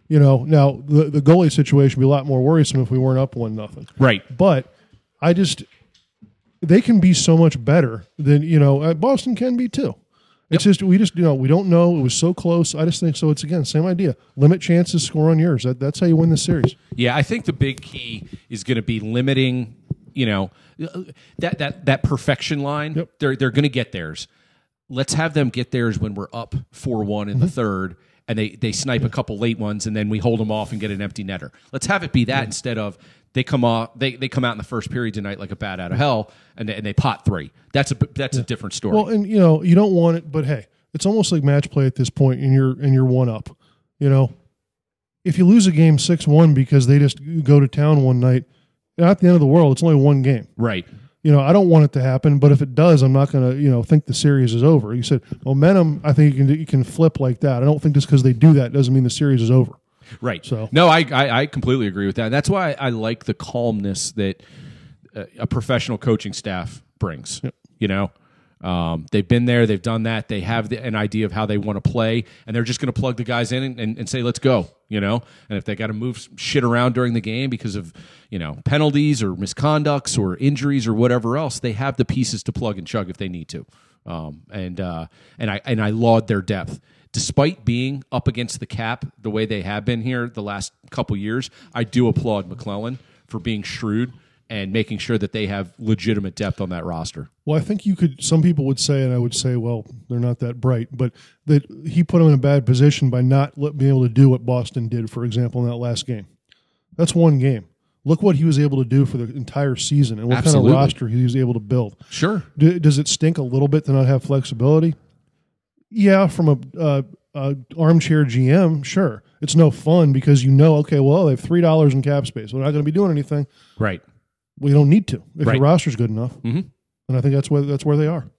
You know, now the the goalie situation would be a lot more worrisome if we weren't up one nothing. Right. But I just they can be so much better than you know. Uh, Boston can be too. It's just we just you know we don't know. It was so close. I just think so. It's again same idea. Limit chances, score on yours. That, that's how you win the series. Yeah, I think the big key is going to be limiting. You know, that that that perfection line. Yep. They're they're going to get theirs. Let's have them get theirs when we're up four one in the mm-hmm. third, and they they snipe a couple late ones, and then we hold them off and get an empty netter. Let's have it be that instead of they come off they, they come out in the first period tonight like a bat out of hell, and they, and they pot three. That's a that's a different story. Well, and you know you don't want it, but hey, it's almost like match play at this point, and you're and you're one up. You know, if you lose a game six one because they just go to town one night, not the end of the world. It's only one game. right. you know, I don't want it to happen, but if it does, I'm not going to, you know, think the series is over. You said momentum. I think you can you can flip like that. I don't think just because they do that doesn't mean the series is over. Right. So- no, I, I I completely agree with that. That's why I like the calmness that uh, a professional coaching staff brings. You know, um, they've been there, they've done that, they have the, an idea of how they want to play, and they're just going to plug the guys in and, and, and say, "Let's go." you know. And if they got to move shit around during the game because of you know penalties or misconducts or injuries or whatever else, they have the pieces to plug and chug if they need to. Um, and uh, and I and I laud their depth. Despite being up against the cap the way they have been here the last couple years, I do applaud MacLellan for being shrewd and making sure that they have legitimate depth on that roster. Well, I think you could. Some people would say, and I would say, well, they're not that bright, but that he put them in a bad position by not let, being able to do what Boston did, for example, in that last game. That's one game. Look what he was able to do for the entire season, and what Absolutely. kind of roster he was able to build. Sure. D- does it stink a little bit to not have flexibility? Yeah, from a, uh, a armchair GM, sure. It's no fun because you know, okay, well, they have three dollars in cap space. We're not going to be doing anything. Right. We don't need to if Right. your roster's good enough. Mhm. And I think that's where that's where they are.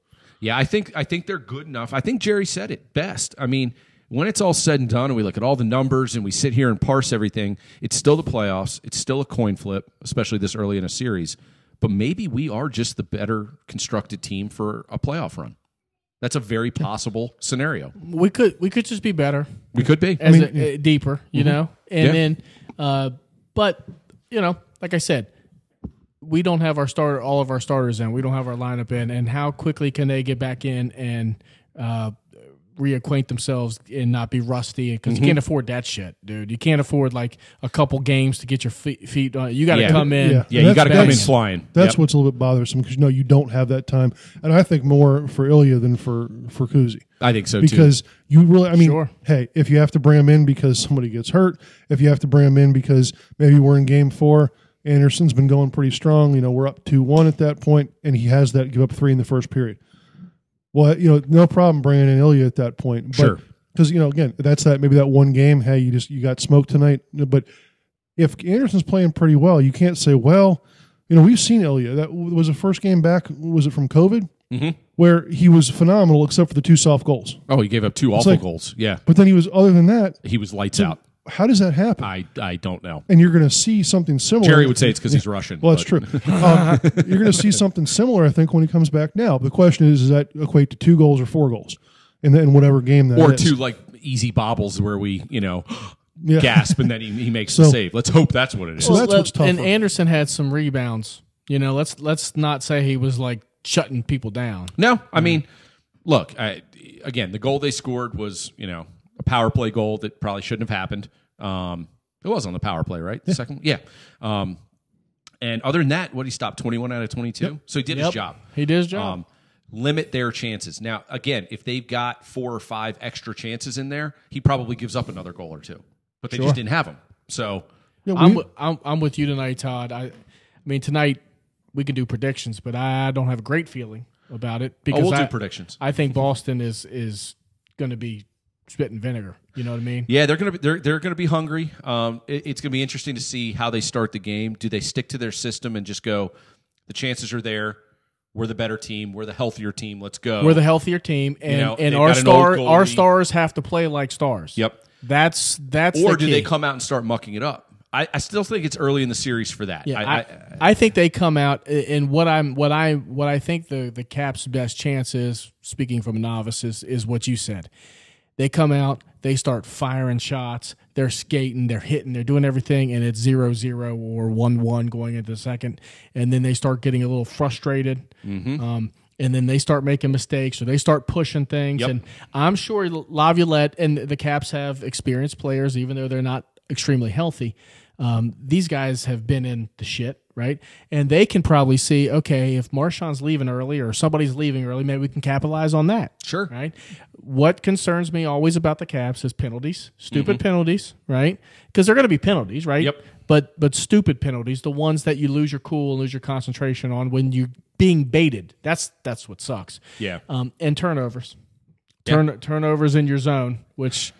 Yeah, I think I think they're good enough. I think Jerry said it best. I mean, when it's all said and done and we look at all the numbers and we sit here and parse everything, it's still the playoffs. It's still a coin flip, especially this early in a series. But maybe we are just the better constructed team for a playoff run. That's a very possible scenario. We could we could just be better We could be. as a, uh, deeper, you know, and Yeah. then, uh, but you know, like I said, we don't have our starter, all of our starters in. We don't have our lineup in, and how quickly can they get back in and uh, reacquaint themselves and not be rusty? Because Mm-hmm. you can't afford that shit, dude. You can't afford like a couple games to get your feet. feet on. You got to Yeah. come in. Yeah. Yeah, you That's- got to come in flying. That's Yep. what's a little bit bothersome because you know you don't have that time, and I think more for Ilya than for for Kuzi I think so too. because you really, I mean, Sure. hey, if you have to bring him in because somebody gets hurt, if you have to bring him in because maybe we're in game four, Anderson's been going pretty strong. You know, we're up two one at that point, and he has that give up three in the first period. Well, you know, no problem bringing in Ilya at that point. But, Sure. Because you know, again, that's that maybe that one game. Hey, you just you got smoked tonight, but if Anderson's playing pretty well, you can't say, well, you know, we've seen Ilya. That was the first game back. Was it from COVID? Mhm. Where he was phenomenal, except for the two soft goals. oh, he gave up two awful like- goals. Yeah, But then he was. Other than that, he was lights out. How does that happen? I I don't know. and you're going to see something similar. Jerry would say it's because he's Russian. Well, that's but- true. Um, you're going to see something similar, I think, when he comes back. Now, the question is: Does that equate to two goals or four goals in, in whatever game that Or is? two like easy bobbles where we you know Yeah. gasp and then he, he makes the save. Let's hope that's what it is. So that's what's tough And Anderson had some rebounds. You know, let's let's not say he was like shutting people down. No, I mean, look, I, again, the goal they scored was, you know, a power play goal that probably shouldn't have happened. Um, it was on the power play, right? The second, yeah. Um, and other than that, what he stopped twenty one out of twenty two, so he did his job. He did his job. Um, limit their chances. Now, again, if they've got four or five extra chances in there, he probably gives up another goal or two, but they just didn't have them. So, Yeah, I'm, I'm I'm with you tonight, Todd. I, I mean tonight we can do predictions, but I don't have a great feeling about it oh, because we'll I, do predictions. I think Boston is is going to be spitting vinegar. You know what I mean? Yeah, they're gonna be they're they're gonna be hungry. Um, it- it's gonna be interesting to see how they start the game. Do they stick to their system and just go? The chances are there. We're the better team. We're the healthier team. Let's go. We're the healthier team, and know, and our got an old star our stars have to play like stars. Yep. That's that's Or the do key. they come out and start mucking it up? I, I still think it's early in the series for that. Yeah, I, I, I, I think they come out and what I'm what I what I think the the Caps' best chance is, speaking from a novice, is, is what you said. They come out, they start firing shots, they're skating, they're hitting, they're doing everything, and it's zero zero or one one going into the second, and then they start getting a little frustrated. Um, and then they start making mistakes or they start pushing things. Yep. And I'm sure Laviolette and the Caps have experienced players, even though they're not extremely healthy. Um, these guys have been in the shit, right? And they can probably see, okay, if Marchand's leaving early or somebody's leaving early, maybe we can capitalize on that. Sure. Right. What concerns me always about the Caps is penalties, stupid penalties, right? Because they're going to be penalties, right? Yep. But but stupid penalties, the ones that you lose your cool and lose your concentration on when you're being baited. That's that's what sucks. yeah. Um, and turnovers, turn turnovers in your zone, which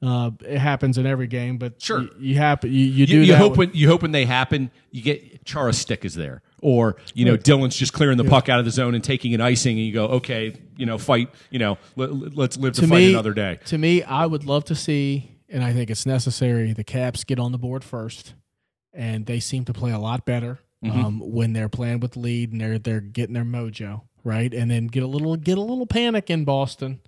uh, it happens in every game. But Sure. you, you happen you, you do You, you that hope with- when you hope when they happen, you get Chara's stick is there, or you know Dillon's just clearing the puck out of the zone and taking an icing, and you go, okay, you know, fight, you know, let, let's live to, to fight me another day. To me, I would love to see, and I think it's necessary. The Caps get on the board first, and they seem to play a lot better Mm-hmm. um, when they're playing with lead and they're they're getting their mojo right, and then get a little get a little panic in Boston,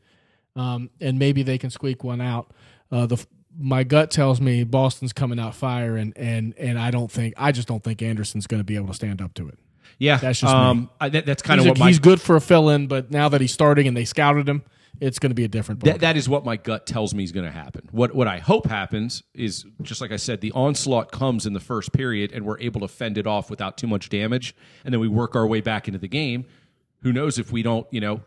um, and maybe they can squeak one out. Uh, the my gut tells me Boston's coming out fire, and and and I don't think I just don't think Anderson's going to be able to stand up to it. Yeah, That's just me. um, I, that, that's kind of a- what my he's good for a fill-in, but now that he's starting and they scouted him, it's going to be a different. that, that is what my gut tells me is going to happen. What what I hope happens is just like I said, the onslaught comes in the first period, and we're able to fend it off without too much damage, and then we work our way back into the game. Who knows if we don't, you know,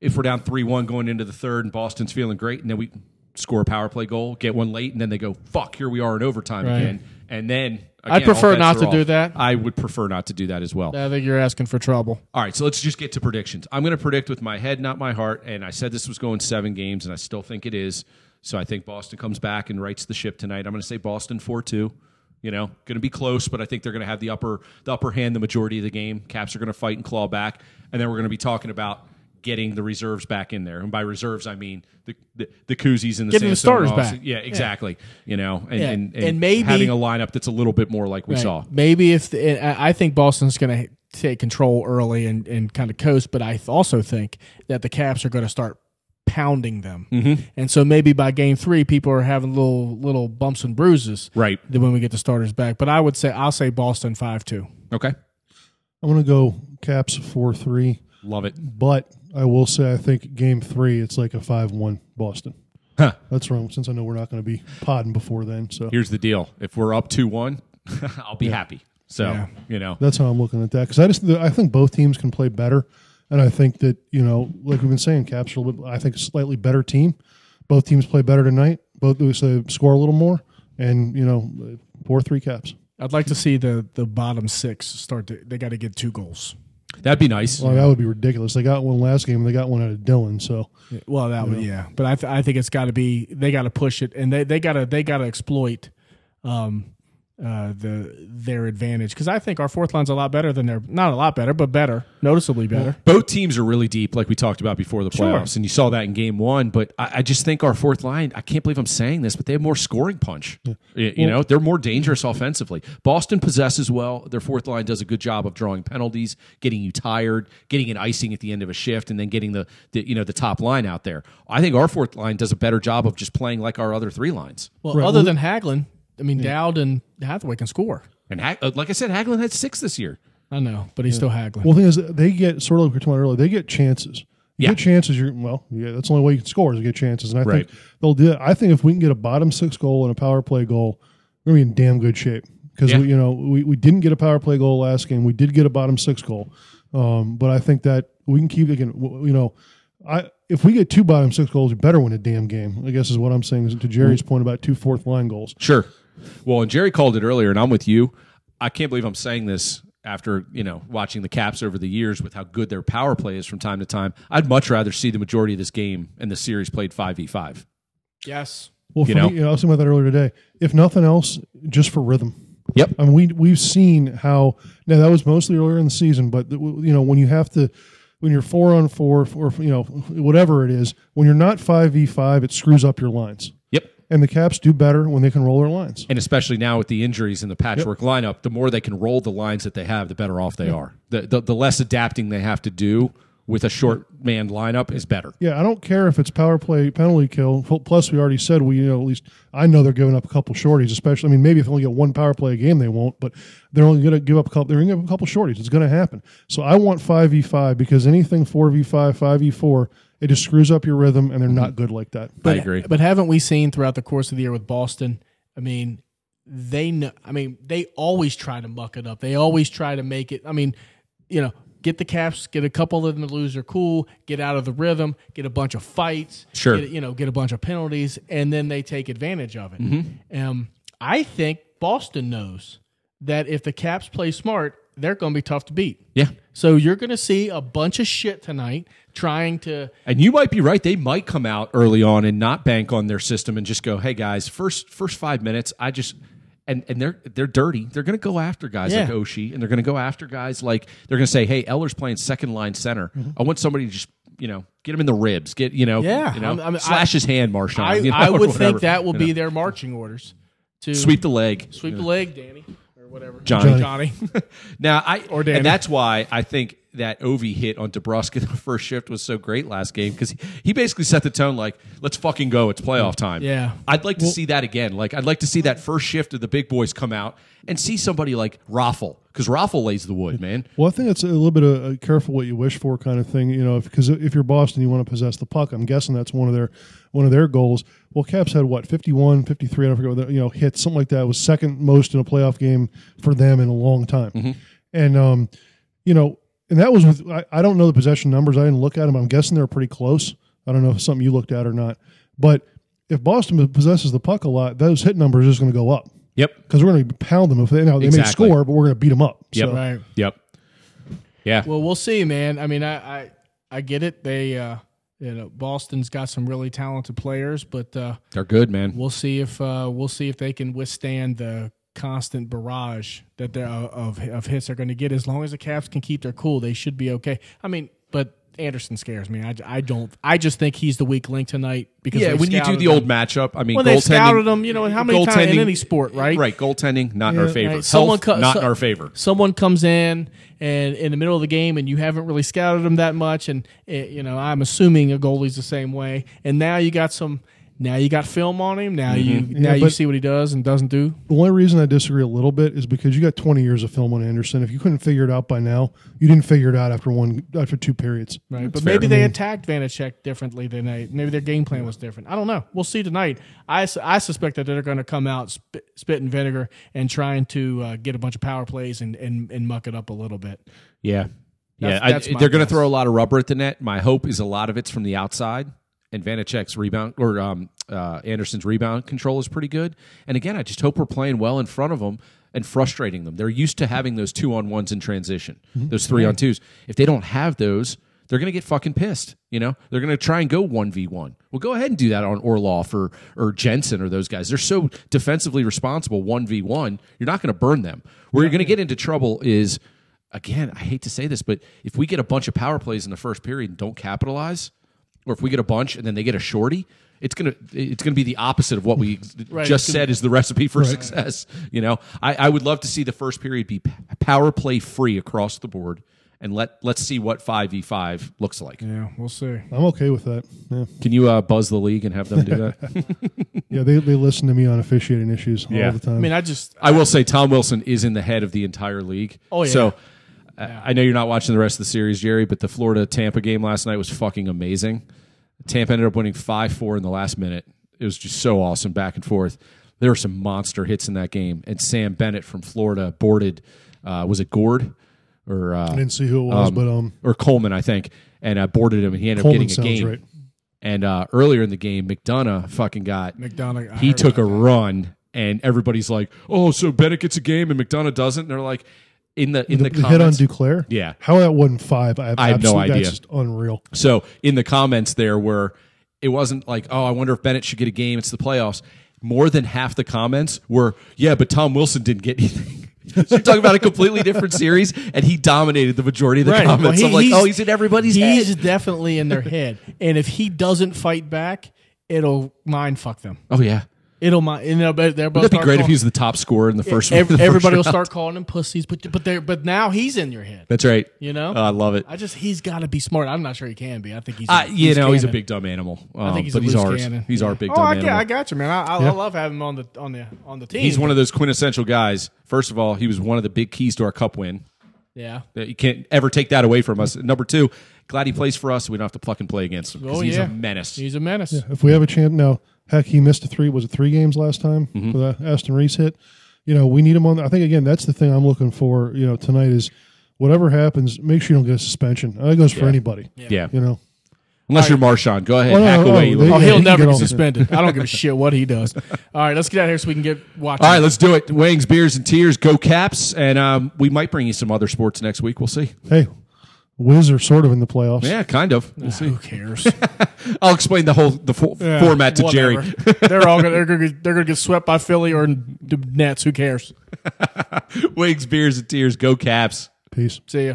if we're down three one going into the third, and Boston's feeling great, and then we score a power play goal, get one late, and then they go, "Fuck, here we are in overtime Right. again," and then. I'd prefer not to off. do that. I would prefer not to do that as well. I think you're asking for trouble. All right, so let's just get to predictions. I'm going to predict with my head, not my heart. And I said this was going seven games, and I still think it is. So I think Boston comes back and rights the ship tonight. I'm going to say Boston four two. You know, going to be close, but I think they're going to have the upper the upper hand the majority of the game. Caps are going to fight and claw back, and then we're going to be talking about getting the reserves back in there. And by reserves, I mean the the, the koozies and the Getting the starters back. Yeah, exactly. You know, and, Yeah, and, and maybe- having a lineup that's a little bit more like we Right. saw. Maybe if the, I I think Boston's going to take control early and, and kind of coast, but I also think that the Caps are going to start pounding them, mm-hmm. and so maybe by game three, people are having little little bumps and bruises. Right. Then when we get the starters back, but I would say I'll say Boston five two. Okay. I'm going to go Caps four three, Love it. but I will say I think Game three it's like a five one Boston. Huh. That's wrong. Since I know we're not going to be podding before then, so here's the deal: if we're up two one, I'll be happy. So Yeah. you know, that's how I'm looking at that. Because I just I think both teams can play better, and I think that you know, like we've been saying, Caps are a little bit, I think a slightly better team. Both teams play better tonight. Both so score a little more, and you know, four three Caps. I'd like to see the the bottom six start. To, they got to get two goals. That'd be nice. Well, that would be ridiculous. They got one last game. and They got one out of Dillon. So Well, that would yeah, but I th- I think it's got to be they got to push it and they they got to they got to exploit um uh the their advantage because I think our fourth line's a lot better than their not a lot better but better noticeably better. Both teams are really deep, like we talked about before the Sure. playoffs, and you saw that in Game One. But I, I just think our fourth line. I can't believe I'm saying this, but they have more scoring punch. Y- You, know, they're more dangerous offensively. Boston possesses well. Their fourth line does a good job of drawing penalties, getting you tired, getting an icing at the end of a shift, and then getting the, the you know the top line out there. I think our fourth line does a better job of just playing like our other three lines. Well, Right, other than Hagelin, I mean Dowd and Hathaway can score. And Hag- uh, like I said, Hagelin had six this year. I know, but he's still Hagelin. Well, the thing is, they get sort of like we were talking about earlier. They get chances. You Yeah. get chances. You're well. Yeah, that's the only way you can score is to get chances. And I Right. think they'll do it. I think if we can get a bottom six goal and a power play goal, we're gonna be in damn good shape. Because Yeah. we, you know, we, we didn't get a power play goal last game. We did get a bottom six goal, um, but I think that we can keep again. w- You know, I if we get two bottom six goals, you better win a damn game. I guess is what I'm saying. Is to Jerry's point about two fourth line goals. Sure. Well, and Jerry called it earlier, and I'm with you. I can't believe I'm saying this after you know watching the Caps over the years with how good their power play is from time to time. I'd much rather see the majority of this game and the series played five v five. yes. Well, You for know? me, I was talking about that earlier today. If nothing else, just for rhythm. Yep. I mean, we we've seen how now that was mostly earlier in the season, but the- you know when you have to, when you're four on four, or you know whatever it is, when you're not five v five, it screws up your lines. Yep. And the Caps do better when they can roll their lines. And especially now with the injuries and the patchwork lineup, the more they can roll the lines that they have, the better off they are. The, the the less adapting they have to do with a short man lineup is better. Yeah, I don't care if it's power play, penalty kill. Plus, we already said we, you know, at least I know they're giving up a couple shorties. Especially, I mean, maybe if they only get one power play a game, they won't. But they're only going to give up a couple. They're going to give up a couple shorties. It's going to happen. So I want five v five because anything four v five, five v four, it just screws up your rhythm, and they're not good like that. But, I agree. But haven't we seen throughout the course of the year with Boston? I mean, they know. I mean, they always try to muck it up. They always try to make it. I mean, you know, get the Caps, get a couple of them to lose their cool, get out of the rhythm, get a bunch of fights, Sure. get, you know, get a bunch of penalties, and then they take advantage of it. Mm-hmm. Um, I think Boston knows that if the Caps play smart, they're going to be tough to beat. Yeah. So you're going to see a bunch of shit tonight trying to And you might be right. They might come out early on and not bank on their system and just go, "Hey guys, first first five minutes, I just." And, and they're they're dirty. They're going to go after guys like Yeah. Oshie, and they're going to go after guys like they're going to say, "Hey, Eller's playing second line center. Mm-hmm. I want somebody to just you know get him in the ribs, get you know, Yeah. you know, I'm- I'm- slash I- his hand, Marchand. I, you know, I would whatever, think that will be know. their marching orders to sweep the leg, sweep the leg, Danny whatever, Johnny. Johnny. Now, I Or Danny. and that's why I think that Ovi hit on DeBrusk in the first shift was so great last game because he, he basically set the tone like, let's fucking go. It's playoff time. Yeah. I'd like to see that again. Like, I'd like to see that first shift of the big boys come out and see somebody like Raffl because Raffl lays the wood, man. Well, I think it's a little bit of a careful what you wish for kind of thing, you know, because if, if, you're Boston, you want to possess the puck. I'm guessing that's one of their one of their goals. Well, Caps had what 51, 53, I don't forget, what the, you know, hits something like that. It was second most in a playoff game for them in a long time, Mm-hmm. and um, you know, and that was with I, I don't know the possession numbers. I didn't look at them. I'm guessing they're pretty close. I don't know if it's something you looked at or not, but if Boston possesses the puck a lot, those hit numbers are just going to go up Yep. because we're going to pound them if they, you know, they Exactly. may score, but we're going to beat them up. Yep. So, Right. Yep. Yeah. Well, we'll see, man. I mean, I I, I get it. They uh, you know, Boston's got some really talented players, but uh, They're good, man. we'll see if uh, we'll see if they can withstand the constant barrage that they're uh, of of hits they're going to get. As long as the Caps can keep their cool, they should be okay. I mean, but Anderson scares me. I, I don't. I just think he's the weak link tonight because Yeah, when you do the him. old matchup, I mean, Well, they goaltending. scouted him. You know, how many times in any sport, right? Right, goaltending not in our favor. Right, someone Health, co- not so- in our favor. someone comes in and in the middle of the game and you haven't really scouted them that much and eh, you know i'm assuming a goalie's the same way and now you got some now you got film on him now you now Yeah, you see what he does and doesn't do The only reason I disagree a little bit is because you got 20 years of film on Anderson. If you couldn't figure it out by now, you didn't figure it out after one after two periods. right but fair. maybe they attacked Vanecek differently than they maybe their game plan was different i don't know we'll see tonight i, I suspect that they're going to come out spit, spit and vinegar and trying to uh, get a bunch of power plays and, and and muck it up a little bit Yeah. Yeah, That's- I- that's my they're going to throw a lot of rubber at the net. My hope is a lot of it's from the outside, and Vanecek's rebound or um, uh, Anderson's rebound control is pretty good. And again, I just hope we're playing well in front of them and frustrating them. They're used to having those two on ones in transition, those three on twos. If they don't have those, they're going to get fucking pissed. You know, they're going to try and go one v one. Well, go ahead and do that on Orlov or or Jensen or those guys. They're so defensively responsible one v one. You're not going to burn them. Where you're going to get into trouble is again, I hate to say this, but if we get a bunch of power plays in the first period and don't capitalize, or if we get a bunch and then they get a shorty, it's gonna it's gonna be the opposite of what we Right, just said is the recipe for success. You know, I, I would love to see the first period be power play free across the board, and let let's see what five v five looks like. yeah we'll see I'm okay with that. Yeah, Can you uh, buzz the league and have them do that? yeah they, they listen to me on officiating issues Yeah. all the time. i mean i just I will say Tom Wilson is in the head of the entire league. Oh, yeah. So uh, I know you're not watching the rest of the series, Jerry, but the Florida Tampa game last night was fucking amazing. Tampa ended up winning five four in the last minute. It was just so awesome back and forth. There were some monster hits in that game, and Sam Bennett from Florida boarded. Uh, was it Gord or uh, I didn't see who it was, but um, or Coleman, I think, and uh, boarded him, and he ended Coleman up getting a game. right. And uh, earlier in the game, McDonagh fucking got McDonagh I he took a that. run and everybody's like, "Oh, so Bennett gets a game and McDonagh doesn't." And they're like, in the in the, the, the hit on comments. Duclair. Yeah. how that wasn't five? I have, I have no absolutely- idea. That's just unreal. so in the comments there were, it wasn't like, "Oh, I wonder if Bennett should get a game." It's the playoffs. More than half the comments were, "Yeah, but Tom Wilson didn't get anything." so you're talking about a completely different series, and he dominated the majority of the Right. comments. Well, I'm like, he- "Oh, he's in everybody's He's head." definitely in their head, and if he doesn't fight back, it'll mind fuck them. Oh yeah, It'll mind. And they'll, they're both that'd be great if calling- he was the top scorer in the first. Ev- the first everybody will round. start calling him pussies, but but they but now he's in your head. That's right. You know? Oh, I love it. I just he's got to be smart. I'm not sure he can be. I think he's. Uh, you know, he's a big dumb animal. Um, I think he's but a he's ours. cannon. He's Yeah. our big oh, dumb I, animal. I got you, man. I, I, Yeah. I love having him on the on the on the team. He's one of those quintessential guys. First of all, he was one of the big keys to our cup win. yeah. You can't ever take that away from us. Number two, glad he plays for us. We don't have to pluck and play against him because Oh, he's yeah. a menace. He's a menace. If we have a chance now, heck, he missed a three. Was it three games last time Mm-hmm. for that Aston Reese hit? You know, we need him on. I think again, that's the thing I'm looking for. You know, tonight is whatever happens, make sure you don't get a suspension. That goes for Yeah. anybody. yeah. You know, Unless you're Marchand. Go ahead. Oh, hack no, away. no, you they- little- Oh, he'll he never get get suspended. I don't give a shit what he does. All right, let's get out of here so we can get watching. All right, let's do it. Wings, beers, and tears. Go Caps. And um, we might bring you some other sports next week. We'll see. hey, Wiz are sort of in the playoffs. Yeah, kind of. We'll ah, see. Who cares? I'll explain the whole the fo- Yeah, format to Jerry. they're all gonna, they're gonna get- they're gonna get swept by Philly or the Nets. Who cares? Wigs, beers, and tears. Go Caps. Peace. See ya.